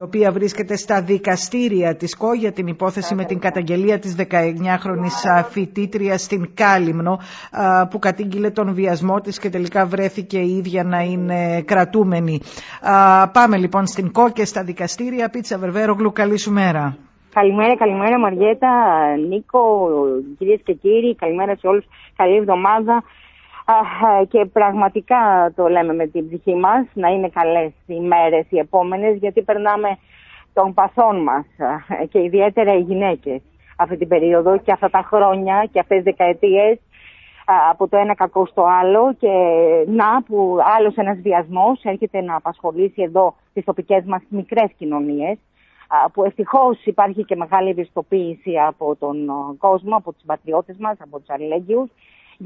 η οποία βρίσκεται στα δικαστήρια της ΚΟ για την υπόθεση με την καταγγελία της 19χρονης φοιτήτρια στην Κάλυμνο που κατήγγειλε τον βιασμό της και τελικά βρέθηκε η ίδια να είναι κρατούμενη. Πάμε λοιπόν στην ΚΟ και στα δικαστήρια. Πίτσα Βερβέρογλου, καλή σου μέρα. Καλημέρα, καλημέρα Μαριέτα, Νίκο, κυρίες και κύριοι, καλημέρα σε όλους, καλή εβδομάδα και πραγματικά το λέμε με την ψυχή μας να είναι καλές οι μέρες οι επόμενες γιατί περνάμε των παθών μας και ιδιαίτερα οι γυναίκες αυτή την περίοδο και αυτά τα χρόνια και αυτές τις δεκαετίες από το ένα κακό στο άλλο και να που άλλος ένας βιασμός έρχεται να απασχολήσει εδώ τις τοπικές μας μικρές κοινωνίες που ευτυχώς υπάρχει και μεγάλη ευαισθητοποίηση από τον κόσμο, από τους πατριώτες μας, από τους αλληλέγγυους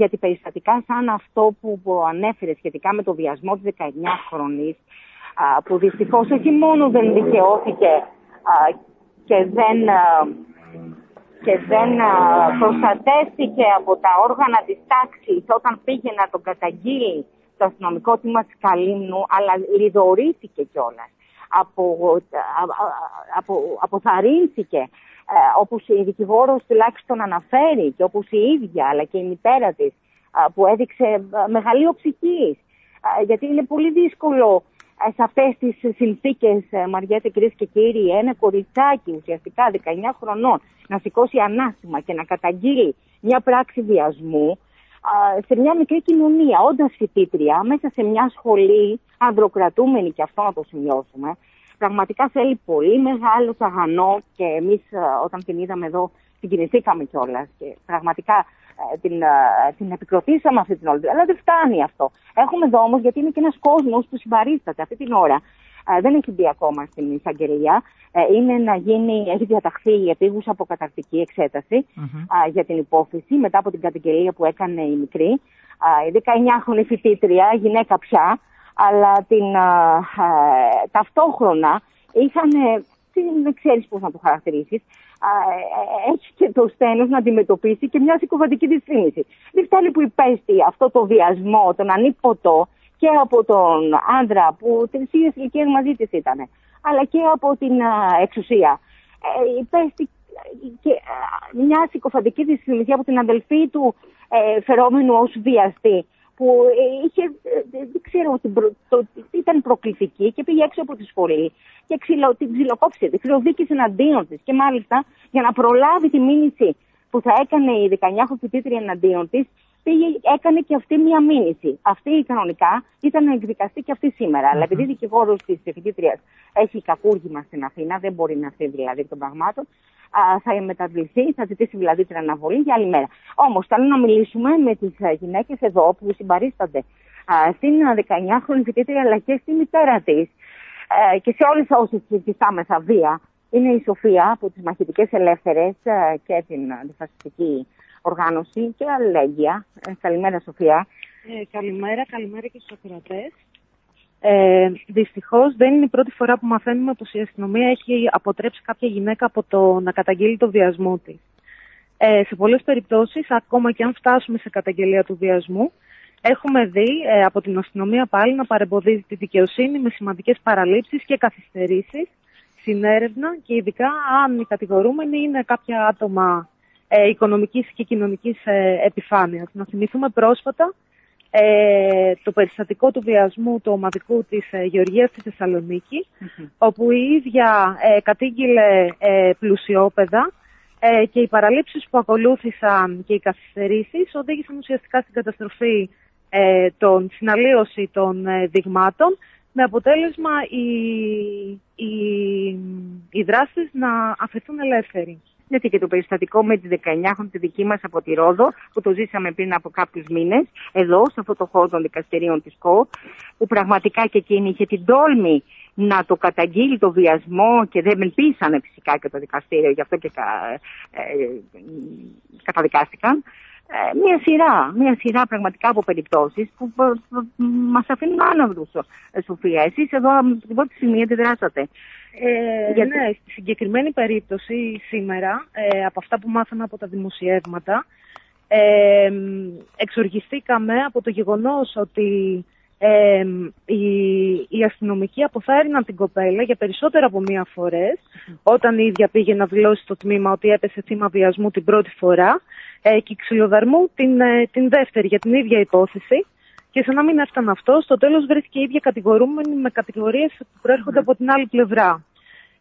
γιατί περιστατικά σαν αυτό που, που ανέφερε σχετικά με το βιασμό της 19χρονης που δυστυχώς όχι μόνο δεν δικαιώθηκε και δεν, και δεν προστατεύτηκε από τα όργανα της τάξης όταν πήγε να τον καταγγείλει το αστυνομικό τμήμα της Καλύμνου, αλλά λιδωρήθηκε κιόλας. Από, από, αποθαρρύνθηκε ε, όπως η δικηγόρος τουλάχιστον αναφέρει και όπως η ίδια αλλά και η μητέρα της που έδειξε ε, μεγαλείο ψυχής γιατί είναι πολύ δύσκολο ε, σε αυτές τις συνθήκες Μαριέτε κυρίες και κύριοι ένα κοριτσάκι ουσιαστικά 19 χρονών να σηκώσει ανάστημα και να καταγγείλει μια πράξη βιασμού σε μια μικρή κοινωνία, όντας φοιτήτρια, μέσα σε μια σχολή ανδροκρατούμενη και αυτό να το σημειώσουμε, πραγματικά θέλει πολύ μεγάλο σαγανό και εμείς ε, όταν την είδαμε εδώ συγκινηθήκαμε κιόλας και πραγματικά ε, την, ε, την επικροτήσαμε αυτή την όλη. Αλλά δεν φτάνει αυτό. Έχουμε εδώ όμως, γιατί είναι και ένας κόσμος που συμπαρίσταται αυτή την ώρα. δεν έχει μπει ακόμα στην εισαγγελία. είναι να γίνει, έχει διαταχθεί η επίγουσα αποκαταρκτική για την υπόθεση μετά από την καταγγελία που έκανε η μικρή. η 19χρονη φοιτήτρια, γυναίκα πια, αλλά την, α, ταυτόχρονα είχαν, δεν ξέρεις πώς να το χαρακτηρίσεις, ε, έχει και το στένος να αντιμετωπίσει και μια συκοφαντική δυσφήμιση. Δεν φτάνει που υπέστη αυτό το βιασμό, τον ανίποτο και από τον άντρα που τις ίδιες ηλικίες μαζί της ήταν, αλλά και από την εξουσία. Ε, υπέστη και μια συκοφαντική δυσφήμιση από την αδελφή του ε, φερόμενου ως βιαστή που ε, είχε, ε, δεν ξέρω, το, ήταν προκλητική και πήγε έξω από τη σχολή και ξυλο, την ξυλοκόψε, την ξυλοδίκησε εναντίον της. Και μάλιστα για να προλάβει τη μήνυση που θα έκανε η 19χρονη φοιτήτρια εναντίον της, έκανε και αυτή μία μήνυση. Αυτή κανονικά ήταν να εκδικαστεί και αυτή σήμερα. Αλλά επειδή δικηγόρος της φοιτήτρια έχει κακούργημα στην Αθήνα, δεν μπορεί να φύγει δηλαδή των πραγμάτων, θα μεταβληθεί, θα ζητήσει δηλαδή την αναβολή για άλλη μέρα. Όμως, θέλω να μιλήσουμε με τις ε, γυναίκες εδώ που συμπαρίστανται στην 19χρονη φοιτήτρια αλλά και στη μητέρα της ε, και σε όλες όσες συζητάμε βία. Είναι η Σοφία από τις Μαχητικές Ελεύθερες ε, και την αντιφασιστική οργάνωση και αλληλέγγυα. Καλημέρα, Σοφία. Ε, καλημέρα, καλημέρα και στους ακροατές. Ε, Δυστυχώς δεν είναι η πρώτη φορά που μαθαίνουμε πως η αστυνομία έχει αποτρέψει κάποια γυναίκα από το να καταγγείλει το βιασμό της. Ε, σε πολλές περιπτώσεις, ακόμα και αν φτάσουμε σε καταγγελία του βιασμού, έχουμε δει ε, από την αστυνομία πάλι να παρεμποδίζει τη δικαιοσύνη με σημαντικές παραλήψεις και καθυστερήσεις στην έρευνα και ειδικά αν οι κατηγορούμενοι είναι κάποια άτομα ε, οικονομικής και κοινωνικής ε, επιφάνειας. Να θυμηθούμε πρόσφατα ε, το περιστατικό του βιασμού του ομαδικού της ε, Γεωργίας στη θεσσαλονικη όπου η ίδια ε, κατήγγειλε ε, πλουσιόπεδα ε, και οι παραλήψεις που ακολούθησαν και οι καθυστερήσεις οδήγησαν ουσιαστικά στην καταστροφή ε, των συναλλίωση των δειγμάτων με αποτέλεσμα οι, οι, οι δράσεις να αφαιθούν ελεύθεροι γιατί και το περιστατικό με τη 19χρονη τη δική μας από τη Ρόδο, που το ζήσαμε πριν από κάποιους μήνες, εδώ, σε αυτό το χώρο των δικαστηρίων της ΚΟ, που πραγματικά και εκείνη είχε την τόλμη να το καταγγείλει το βιασμό και δεν πείσανε φυσικά και το δικαστήριο, γι' αυτό και ε, καταδικάστηκαν. Ε, μια σειρά, μια σειρά πραγματικά από περιπτώσεις που μας αφήνουν άναυδους, ε, Σοφία. Εσείς εδώ από την πρώτη στιγμή αντιδράσατε. Ε, Γιατί... Ναι, στη συγκεκριμένη περίπτωση σήμερα, ε, από αυτά που μάθαμε από τα δημοσιεύματα, ε, εξοργιστήκαμε από το γεγονός ότι ε, οι, οι αστυνομικοί αποθάρρυναν την κοπέλα για περισσότερα από μία φορές όταν η ίδια πήγε να δηλώσει στο τμήμα ότι έπεσε θύμα βιασμού την πρώτη φορά ε, και ξυλοδαρμού την, ε, την δεύτερη για την ίδια υπόθεση και σαν να μην έφτανε αυτό, στο τέλος βρέθηκε η ίδια κατηγορούμενη με κατηγορίες που προέρχονται από την άλλη πλευρά.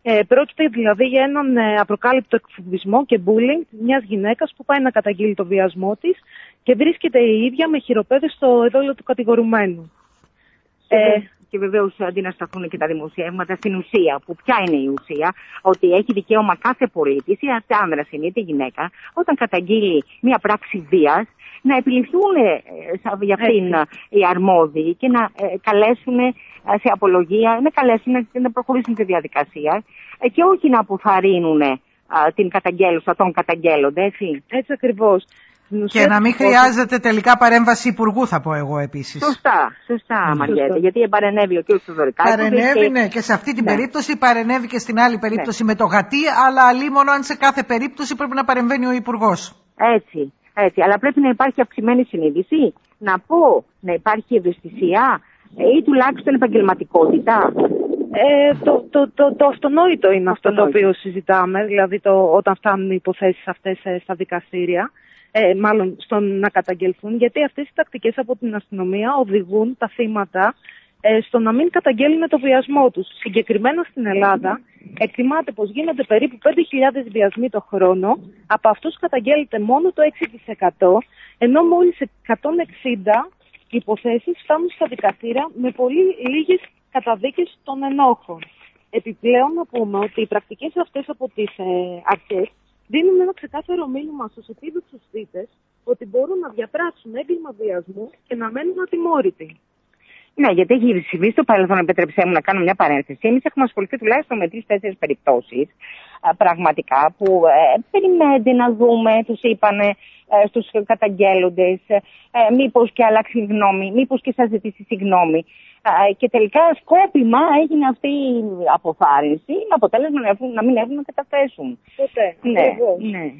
Ε, πρόκειται δηλαδή για έναν ε, απροκάλυπτο εκφοβισμό και bullying μιας γυναίκας που πάει να καταγγείλει το βιασμό της και βρίσκεται η ίδια με χειροπέδες στο εδόλιο του κατηγορουμένου. Ε, και βεβαίως αντί να σταθούν και τα δημοσιεύματα στην ουσία, που ποια είναι η ουσία, ότι έχει δικαίωμα κάθε πολίτης, είτε άνδρας είναι είτε γυναίκα, όταν καταγγείλει μια πράξη βίας, να επιληφθούν ε, για αυτήν οι αρμόδιοι και να ε, καλέσουν σε απολογία, να καλέσουν να προχωρήσουν τη διαδικασία και όχι να αποθαρρύνουν την καταγγέλουσα, τον καταγγέλλονται, έτσι. Έτσι ακριβώς. Και να μην χρειάζεται τελικά παρέμβαση υπουργού, θα πω εγώ επίσης. Σωστά, σωστά, Μαριέτα. Γιατί παρενέβη ο κ. Θεοδωρικάκης. Παρενέβη, και... ναι, και σε αυτή την ναι. περίπτωση παρενέβη και στην άλλη περίπτωση ναι. με το γατί, αλλά αλλήμον αν σε κάθε περίπτωση πρέπει να παρεμβαίνει ο υπουργός. Έτσι, έτσι. Αλλά πρέπει να υπάρχει αυξημένη συνείδηση. Να πω να υπάρχει ευαισθησία ή τουλάχιστον επαγγελματικότητα. Ε, το, το, το, το αυτονόητο είναι αυτό το οποίο συζητάμε, δηλαδή το, όταν φτάνουν οι υποθέσεις αυτές ε, στα δικαστήρια ε, μάλλον στο να καταγγελθούν, γιατί αυτές οι τακτικές από την αστυνομία οδηγούν τα θύματα ε, στο να μην καταγγέλνουν το βιασμό τους. Συγκεκριμένα στην Ελλάδα εκτιμάται πως γίνονται περίπου 5.000 βιασμοί το χρόνο, από αυτούς καταγγέλλεται μόνο το 6%, ενώ μόλις 160 υποθέσεις φτάνουν στα δικαστήρια με πολύ λίγες καταδίκες των ενόχων. Επιπλέον να πούμε ότι οι πρακτικές αυτές από τις ε, αρχές δίνουν ένα ξεκάθαρο μήνυμα στους επίδοξους θήτε ότι μπορούν να διαπράξουν έγκλημα βιασμού και να μένουν ατιμόρυτοι. Ναι, γιατί έχει συμβεί στο παρελθόν, επιτρέψτε μου να κάνω μια παρένθεση. Εμείς έχουμε ασχοληθεί τουλάχιστον με τρει-τέσσερι περιπτώσεις πραγματικά που ε, περιμένετε να δούμε, τους είπανε ε, στους καταγγέλλοντες, ε, μήπως και αλλάξει γνώμη, μήπως και σας ζητήσει συγγνώμη. Ε, και τελικά σκόπιμα έγινε αυτή η αποθάρρυνση με αποτέλεσμα να μην έχουν να καταθέσουν. Ποτέ. Ναι, ναι.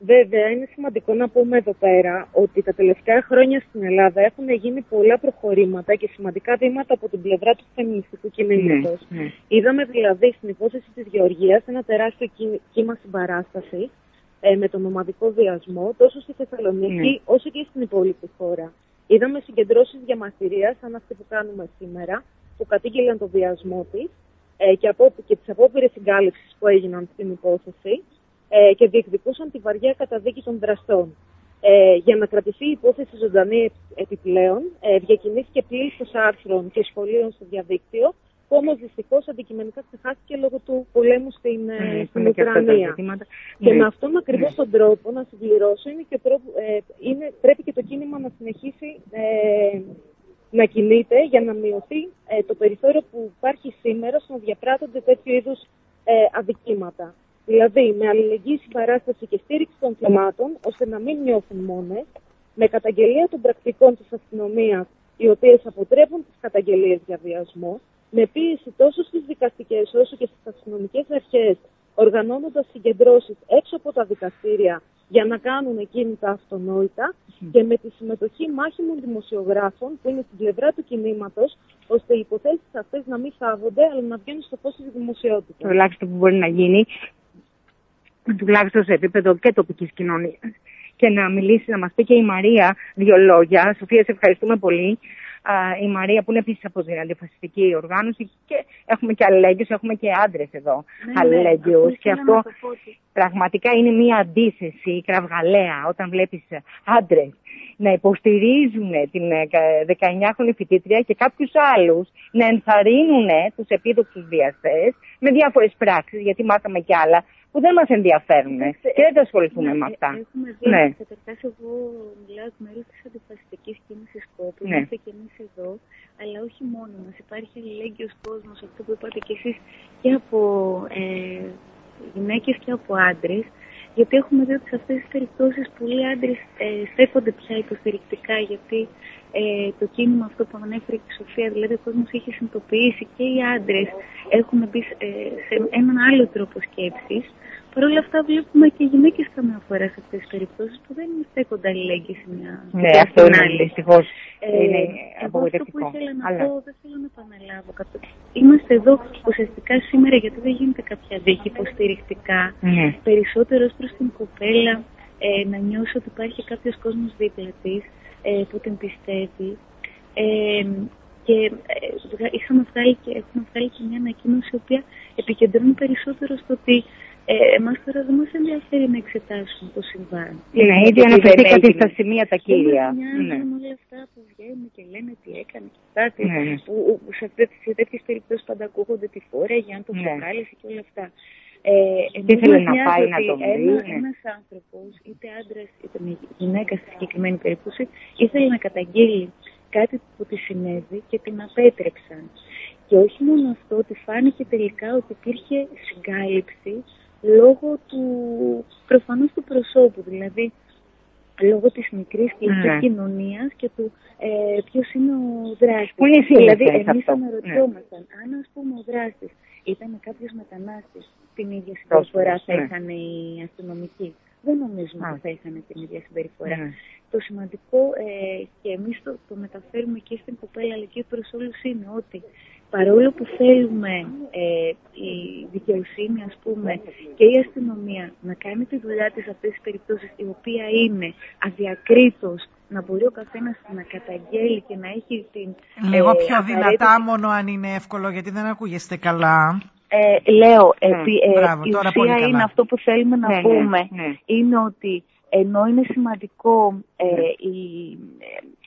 Βέβαια, είναι σημαντικό να πούμε εδώ πέρα ότι τα τελευταία χρόνια στην Ελλάδα έχουν γίνει πολλά προχωρήματα και σημαντικά βήματα από την πλευρά του φεμινιστικού κινήματο. Ναι, ναι. Είδαμε δηλαδή στην υπόθεση της Γεωργίας ένα τεράστιο κύμα συμπαράστασης ε, με τον ομαδικό βιασμό τόσο στη Θεσσαλονίκη ναι. όσο και στην υπόλοιπη χώρα. Είδαμε συγκεντρώσεις διαμαρτυρίας, σαν αυτή που κάνουμε σήμερα, που κατήγγειλαν το βιασμό της ε, και, από, και τις απόπειρες συγκάλυψη που έγιναν στην υπόθεση ε, και διεκδικούσαν τη βαριά καταδίκη των δραστών. Ε, για να κρατηθεί η υπόθεση ζωντανή επιπλέον, ε, διακινήθηκε πλήθο άρθρων και σχολείων στο διαδίκτυο, που όμω δυστυχώς αντικειμενικά ξεχάστηκε λόγω του πολέμου στην, mm, στην Ουκρανία. Και με αυτόν ακριβώς τον τρόπο, να συμπληρώσω, είναι και ε, είναι, πρέπει και το κίνημα να συνεχίσει ε, να κινείται για να μειωθεί ε, το περιθώριο που υπάρχει σήμερα στο να διαπράττονται τέτοιου είδους ε, αδικήματα. Δηλαδή, με αλληλεγγύη συμπαράσταση και στήριξη των θυμάτων, ώστε να μην νιώθουν μόνες, με καταγγελία των πρακτικών της αστυνομίας, οι οποίες αποτρέπουν τις καταγγελίες για βιασμό, με πίεση τόσο στις δικαστικές όσο και στις αστυνομικές αρχές, οργανώνοντας συγκεντρώσεις έξω από τα δικαστήρια για να κάνουν εκείνη τα αυτονόητα και με τη συμμετοχή μάχημων δημοσιογράφων που είναι στην πλευρά του κινήματος, ώστε οι υποθέσεις αυτές να μην θάβονται, αλλά να βγαίνουν στο φως της δημοσιότητας. Το ελάχιστο που μπορεί να γίνει, τουλάχιστον σε επίπεδο και τοπικής κοινωνίας, και να μιλήσει, να μας πει και η Μαρία δύο λόγια. Σοφία, σε ευχαριστούμε πολύ η Μαρία που είναι επίσης από την αντιφασιστική οργάνωση και έχουμε και αλληλέγγυου, έχουμε και άντρες εδώ ναι, ναι αλληλέγγυου. και αυτό πραγματικά είναι μια αντίθεση κραυγαλαία όταν βλέπεις άντρες να υποστηρίζουν την 19χρονη ε, φοιτήτρια και κάποιους άλλους να ενθαρρύνουν τους επίδοξους βιαστέ με διάφορες πράξεις, γιατί μάθαμε κι άλλα που δεν μας ενδιαφέρουν και δεν θα ασχοληθούμε με αυτά. Έχουμε δει, ναι. καταρχάς εγώ μιλάω εκ μέρους της αντιφασιστικής κίνησης κόπου, ναι. είμαστε και εμείς εδώ, αλλά όχι μόνο μας, υπάρχει αλληλέγγυος κόσμος, αυτό που είπατε κι εσείς, και από ε, γυναίκες και από άντρες, γιατί έχουμε δει ότι σε αυτές τις περιπτώσεις πολλοί άντρες ε, στέφονται πια υποστηρικτικά, γιατί ε, το κίνημα αυτό που ανέφερε και η Σοφία, δηλαδή ο κόσμος έχει συνειδητοποιήσει και οι άντρες έχουν μπει ε, σε έναν άλλο τρόπο σκέψης. Παρ' όλα αυτά βλέπουμε και οι γυναίκες καμιά φορά σε αυτές τις περιπτώσεις που δεν στέκονται αλληλέγγυοι σε μια Ναι, αυτό είναι δυστυχώς. Ε, είναι εγώ αυτό που ήθελα να Αλλά... πω, δεν θέλω να επαναλάβω. Είμαστε εδώ ουσιαστικά σήμερα γιατί δεν γίνεται κάποια δίκη υποστηρικτικά. Ναι. Περισσότερο προς την κοπέλα ε, να νιώσει ότι υπάρχει κάποιος κόσμος δίπλα της ε, που την πιστεύει. Ε, και ε, είχαμε βγάλει και, έχουμε βγάλει και μια ανακοίνωση η οποία επικεντρώνει περισσότερο στο ότι ε, εμάς τώρα δεν μας ενδιαφέρει να εξετάσουμε το συμβάν. Ναι, ήδη αναφερθήκατε στα σημεία τα κύρια. Δεν ναι. όλα αυτά που βγαίνουν και λένε τι έκανε και κάτι. Ναι. Που, που σε, σε τέτοιες περιπτώσεις πάντα ακούγονται τη φόρα για αν το ναι. και όλα αυτά. Ε, Τι ήθελε να πάει να το βρει. Ένα, ναι. ένας άνθρωπος, είτε άντρας είτε γυναίκα στη συγκεκριμένη περίπτωση, ήθελε να καταγγείλει κάτι που τη συνέβη και την απέτρεψαν. Και όχι μόνο αυτό, ότι φάνηκε τελικά ότι υπήρχε συγκάλυψη λόγω του προφανώς του προσώπου, δηλαδή λόγω της μικρής κλειστής ναι. κοινωνίας και του ε, ποιος είναι ο δράστης. Πολύ δηλαδή εμείς αναρωτιόμασταν, ναι. αν ας πούμε ο δράστης ήταν κάποιος μετανάστης, την ίδια συμπεριφορά θα ναι. είχαν οι αστυνομικοί. Δεν νομίζουμε ότι θα είχαν την ίδια συμπεριφορά. Ναι. Το σημαντικό ε, και εμείς το, το μεταφέρουμε και στην κοπέλα αλλά και προς όλους είναι ότι παρόλο που θέλουμε ε, η δικαιοσύνη ας πούμε και η αστυνομία να κάνει τη δουλειά της σε αυτές τις περιπτώσεις η οποία είναι αδιακρίτως να μπορεί ο καθένας να καταγγέλει και να έχει την. Λίγο ε, πιο δυνατά, μόνο αν είναι εύκολο, γιατί δεν ακούγεστε καλά. Ε, λέω, ναι, επί, ε, μπράβο, η ουσία είναι αυτό που θέλουμε να ναι, ναι πούμε. Ναι, είναι ότι ενώ είναι σημαντικό ε, η,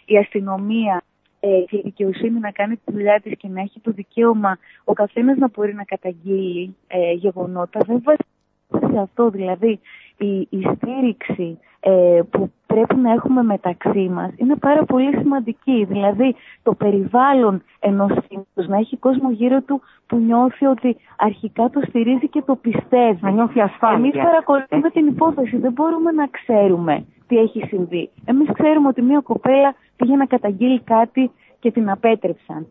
η αστυνομία ε, και η δικαιοσύνη να κάνει τη δουλειά της και να έχει το δικαίωμα ο καθένας να μπορεί να καταγγείλει ε, γεγονότα, δεν βασίζεται σε αυτό. Δηλαδή, η, η στήριξη ε, που πρέπει να έχουμε μεταξύ μας είναι πάρα πολύ σημαντική. Δηλαδή το περιβάλλον ενός σύμπτους, να έχει κόσμο γύρω του που νιώθει ότι αρχικά το στηρίζει και το πιστεύει. Να νιώθει ασφάλεια. Εμείς παρακολουθούμε την υπόθεση, δεν μπορούμε να ξέρουμε τι έχει συμβεί. Εμείς ξέρουμε ότι μια κοπέλα πήγε να καταγγείλει κάτι και την απέτρεψαν.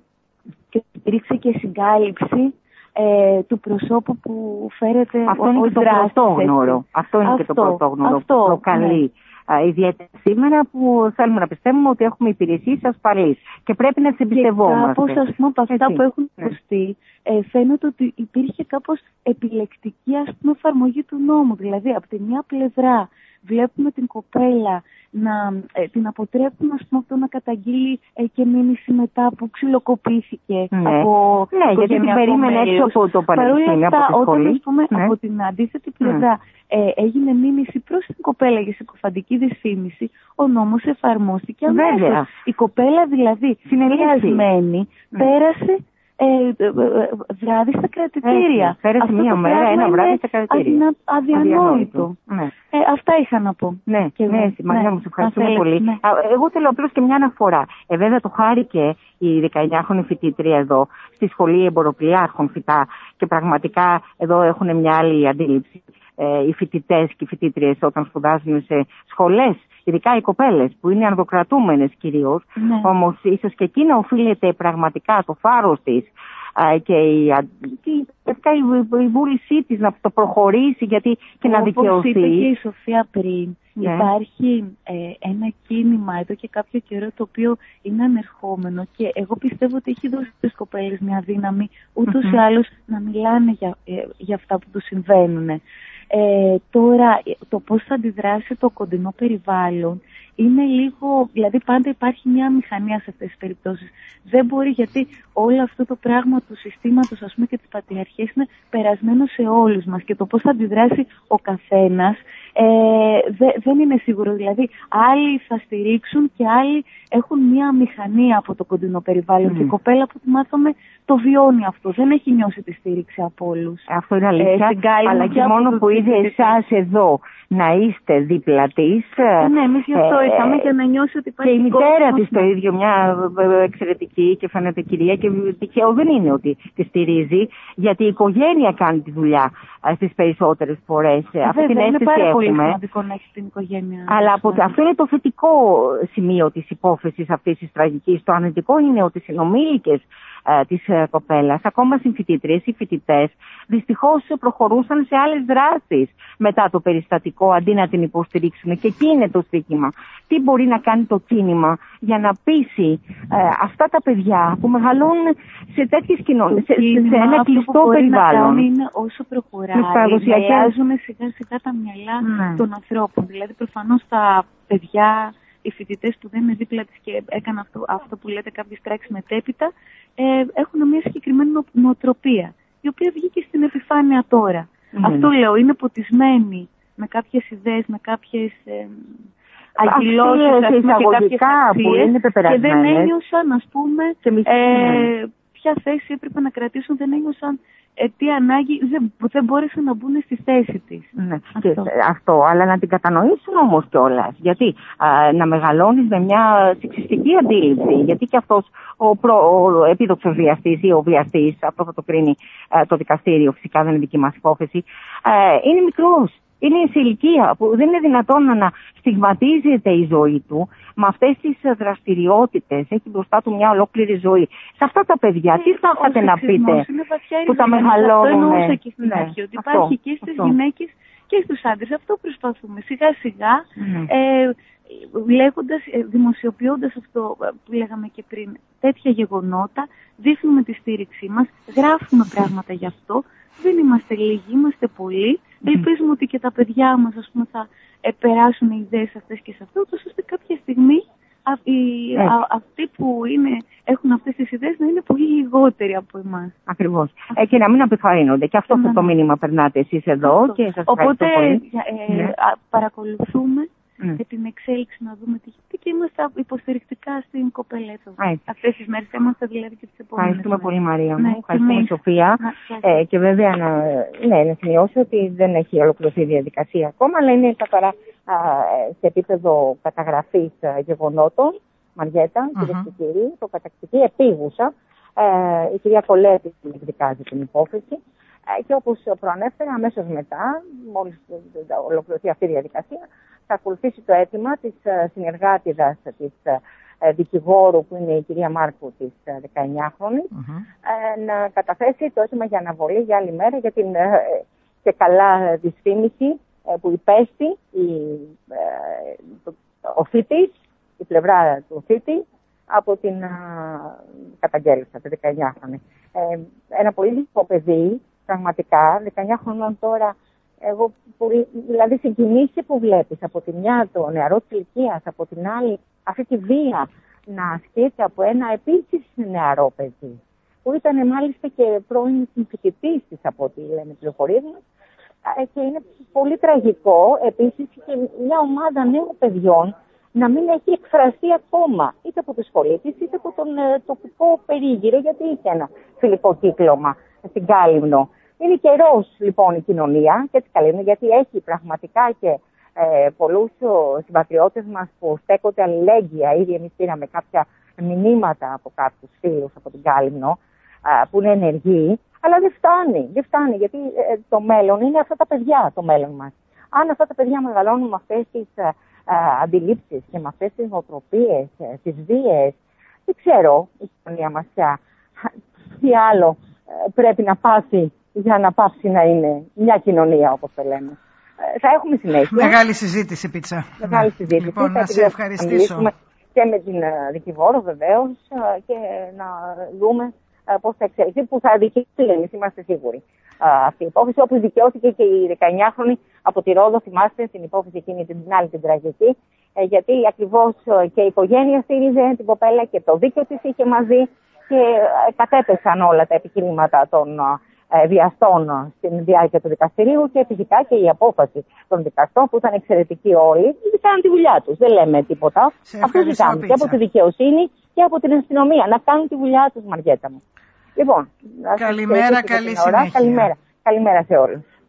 Και υπήρξε και συγκάλυψη ε, του προσώπου που φέρεται Αυτό είναι και το πρωτόγνωρο. Αυτό είναι και το πρωτόγνωρο αυτό, που προκαλεί. Ναι. ιδιαίτερα σήμερα που θέλουμε να πιστεύουμε ότι έχουμε υπηρεσίες ασφαλείς και πρέπει να τις εμπιστευόμαστε. Κάπως, ας πούμε, από αυτά που έχουν ναι. ακουστεί, ε, φαίνεται ότι υπήρχε κάπως επιλεκτική ας πούμε, εφαρμογή του νόμου. Δηλαδή, από τη μια πλευρά βλέπουμε την κοπέλα να ε, την αποτρέπουν ας πούμε, αυτό να καταγγείλει ε, και μήνυση μετά που ξυλοκοπήθηκε ναι. από Ναι, γιατί την περίμενε έξω από το πανεπιστήμιο, από τη σχολή. Όταν, πούμε, ναι. από την αντίθετη πλευρά ναι. ε, έγινε μήνυση προς την κοπέλα για συκοφαντική δυσφήμιση, ο νόμος εφαρμόστηκε αμέσως. Η κοπέλα δηλαδή, συνεργασμένη, πέρασε ε, ε, ε, βράδυ στα κρατητήρια. Πέρασε μία μέρα, ένα βράδυ στα κρατητήρια. Αδιανόητο. Ναι. Ε, αυτά είχα να πω. Ναι, και ναι, ναι, μου σε ευχαριστούμε πολύ. Ναι. Εγώ θέλω απλώς και μια αναφορά. Ε, βέβαια το χάρηκε η 19χρονη φοιτήτρια εδώ στη σχολή εμποροπλιάρχων φυτά και πραγματικά εδώ έχουν μια άλλη αντίληψη ε, οι φοιτητές και οι φοιτήτριες όταν σπουδάζουν σε σχολές, ειδικά οι κοπέλες που είναι ανδοκρατούμενε κυρίως. Ναι. Όμως ίσως και εκεί να οφείλεται πραγματικά το φάρος της και η, η, η βούλησή της να το προχωρήσει γιατί και να δικαιωθεί. Όπως είπε και η Σοφία πριν, ναι. υπάρχει ε, ένα κίνημα εδώ και κάποιο καιρό το οποίο είναι ανερχόμενο και εγώ πιστεύω ότι έχει δώσει στις κοπέλες μια δύναμη ούτως ή άλλως να μιλάνε για, ε, για αυτά που τους συμβαίνουν. Ε, τώρα, το πώς θα αντιδράσει το κοντινό περιβάλλον είναι λίγο, δηλαδή πάντα υπάρχει μια μηχανία σε αυτές τις περιπτώσεις. Δεν μπορεί γιατί όλο αυτό το πράγμα του συστήματος ας πούμε και της πατριαρχίας είναι περασμένο σε όλους μας και το πώς θα αντιδράσει ο καθένας ε, δεν είναι σίγουρο. Δηλαδή άλλοι θα στηρίξουν και άλλοι έχουν μια μηχανία από το κοντινό περιβάλλον και η κοπέλα που τη μάθαμε το βιώνει αυτό. Δεν έχει νιώσει τη στήριξη από όλους. Αυτό είναι αλήθεια. Ε, αλλά και μόνο που είδε εσάς εδώ να είστε δίπλα της. Ε, ναι, εμείς γι' αυτό ε, πέσαμε για να νιώσει ότι υπάρχει Και η μητέρα της το ίδιο, μια εξαιρετική και φαίνεται κυρία και τυχαίο δεν είναι ότι τη στηρίζει, γιατί η οικογένεια κάνει τη δουλειά στις περισσότερες φορές. Αυτή την αίσθηση είναι πάρα πολύ σημαντικό να έχεις την οικογένεια. Αλλά από, αυτό είναι το θετικό σημείο της υπόθεσης αυτής της τραγικής. Το αρνητικό είναι ότι οι συνομήλικες ε, της ε, κοπέλας, ακόμα συμφοιτήτριες ή φοιτητές, δυστυχώς προχωρούσαν σε άλλες δράσεις μετά το περιστατικό αντί να την υποστηρίξουν και εκεί είναι το στοίχημα. Τι μπορεί να κάνει το κίνημα για να πείσει ε, αυτά τα παιδιά που μεγαλώνουν σε τέτοιες κοινωνίες, σε, σε, ένα κλειστό περιβάλλον. Να είναι όσο προχωράει, αλλάζουν σιγά σιγά τα μυαλά ναι. των ανθρώπων. Δηλαδή προφανώς τα παιδιά οι φοιτητές που δεν είναι δίπλα της και έκαναν αυτό, αυτό που λέτε κάποιε πράξει μετέπειτα, ε, έχουν μια συγκεκριμένη νοοτροπία, η οποία βγήκε στην επιφάνεια τώρα. Mm. Αυτό λέω, είναι ποτισμένοι με κάποιες ιδέες, με κάποιες ε, αγγυλώσεις και κάποιες αξίες και δεν ένιωσαν, ας πούμε, ε, ποια θέση έπρεπε να κρατήσουν, δεν ένιωσαν ε, τι ανάγκη δεν, δεν μπόρεσαν να μπουν στη θέση της. Ναι, αυτό. αυτό. αλλά να την κατανοήσουν όμως κιόλας. Γιατί να μεγαλώνεις με μια σεξιστική αντίληψη, γιατί και αυτός ο, προ, ο επίδοξος βιαστής ή ο βιαστής, αυτό θα το κρίνει το δικαστήριο, φυσικά δεν είναι δική μας υπόθεση, είναι μικρός είναι σε ηλικία που δεν είναι δυνατόν να στιγματίζεται η ζωή του με αυτές τις δραστηριότητες. Έχει μπροστά του μια ολόκληρη ζωή. Σε αυτά τα παιδιά, τι θα είχατε να πείτε που τα μεγαλώνουν. Αυτό εννοούσα και στην ναι, αρχή, ότι υπάρχει και στις γυναίκες και στους άντρες. Αυτό προσπαθούμε σιγά σιγά. Ναι. Ε, λέγοντας, ε, δημοσιοποιώντας αυτό που λέγαμε και πριν, τέτοια γεγονότα, δείχνουμε τη στήριξή μας, γράφουμε πράγματα γι' αυτό, δεν είμαστε λίγοι, είμαστε πολλοί. Ελπίζουμε ότι και τα παιδιά μας ας πούμε, θα ε, περάσουν οι ιδέες αυτές και σε αυτό, ώστε κάποια στιγμή αυτοί που είναι, έχουν αυτές τις ιδέες να είναι πολύ λιγότεροι από εμάς. Ακριβώς. Ε, και να μην επιθαρρύνονται. Και αυτό ναι. το ναι. μήνυμα περνάτε εσείς εδώ και σας Οπότε πολύ. Ε, ναι. παρακολουθούμε mm. για την εξέλιξη να δούμε τι γίνεται και είμαστε υποστηρικτικά στην κοπέλα εδώ. Αυτές τις μέρες θα είμαστε δηλαδή και τις επόμενες Ευχαριστούμε πολύ Μαρία μου, ναι, ευχαριστούμε Σοφία ε, και βέβαια να, ναι, να σημειώσω ότι δεν έχει ολοκληρωθεί η διαδικασία ακόμα αλλά είναι καθαρά σε επίπεδο καταγραφής γεγονότων Μαριέτα, mm-hmm. κυρίες και κύριοι, το κατακτική επίγουσα. Ε, η κυρία Κολέτη εκδικάζει την υπόθεση. Ε, και όπως προανέφερα, αμέσως μετά, μόλις ολοκληρωθεί αυτή η διαδικασία, θα ακολουθήσει το αίτημα της ε, συνεργάτηδας της ε, δικηγόρου που είναι η κυρία Μάρκου της 19χρονης να καταθέσει το αίτημα για αναβολή για άλλη μέρα για την και καλά δυσφήμιση που υπέστη η, ο θήτης, η πλευρά του θήτη από την καταγγέλισσα, τη 19χρονη. ένα πολύ λίγο παιδί πραγματικά, 19 χρονών τώρα, εγώ δηλαδή συγκινήσει που βλέπεις από τη μια το νεαρό της ηλικίας, από την άλλη αυτή τη βία να ασκείται από ένα επίσης νεαρό παιδί, που ήταν μάλιστα και πρώην συμφοιτητή της από ό,τι λένε πληροφορίε μα. Ε, και είναι πολύ τραγικό επίσης και μια ομάδα νέων παιδιών να μην έχει εκφραστεί ακόμα είτε από τη σχολή της είτε από τον ε, τοπικό περίγυρο, γιατί είχε ένα φιλικό κύκλωμα στην Κάλυμνο. Είναι καιρός λοιπόν η κοινωνία και έτσι καλή γιατί έχει πραγματικά και ε, πολλούς συμπατριώτες μας που στέκονται αλληλέγγυα. Ήδη εμείς πήραμε κάποια μηνύματα από κάποιους φίλους από την Κάλυμνο ε, που είναι ενεργοί. Αλλά δεν φτάνει, δεν φτάνει γιατί ε, το μέλλον είναι αυτά τα παιδιά το μέλλον μας. Αν αυτά τα παιδιά μεγαλώνουν με αυτές τις ε, ε, αντιλήψεις και με αυτές τις νοοτροπίες, ε, τις βίες, δεν ξέρω η κοινωνία μας τι άλλο πρέπει να πάσει για να πάψει να είναι μια κοινωνία όπως το λέμε. Ε, θα έχουμε συνέχεια. Μεγάλη συζήτηση, Πίτσα. Μεγάλη συζήτηση. Λοιπόν, να σε ευχαριστήσω. Και με την ε, δικηγόρο βεβαίως ε, και να δούμε πώς θα εξελιχθεί, που θα δικαιωθεί, εμείς είμαστε σίγουροι. Αυτή η υπόθεση, όπω δικαιώθηκε και η 19χρονη από τη Ρόδο, θυμάστε την υπόθεση εκείνη την άλλη την τραγική, γιατί ακριβώς και η οικογένεια στήριζε την κοπέλα και το δίκαιο της είχε μαζί και κατέπεσαν όλα τα επιχειρήματα των ε, βιαστών στην διάρκεια του δικαστηρίου και φυσικά και η απόφαση των δικαστών που ήταν εξαιρετικοί όλοι, κάνουν τη δουλειά τους. Δεν λέμε τίποτα. Αυτό ζητάμε και από τη δικαιοσύνη και από την αστυνομία να κάνουν τη δουλειά τους, Μαριέτα μου. Λοιπόν, καλημέρα, καλή συνέχεια. Καλημέρα. Καλημέρα σε όλους.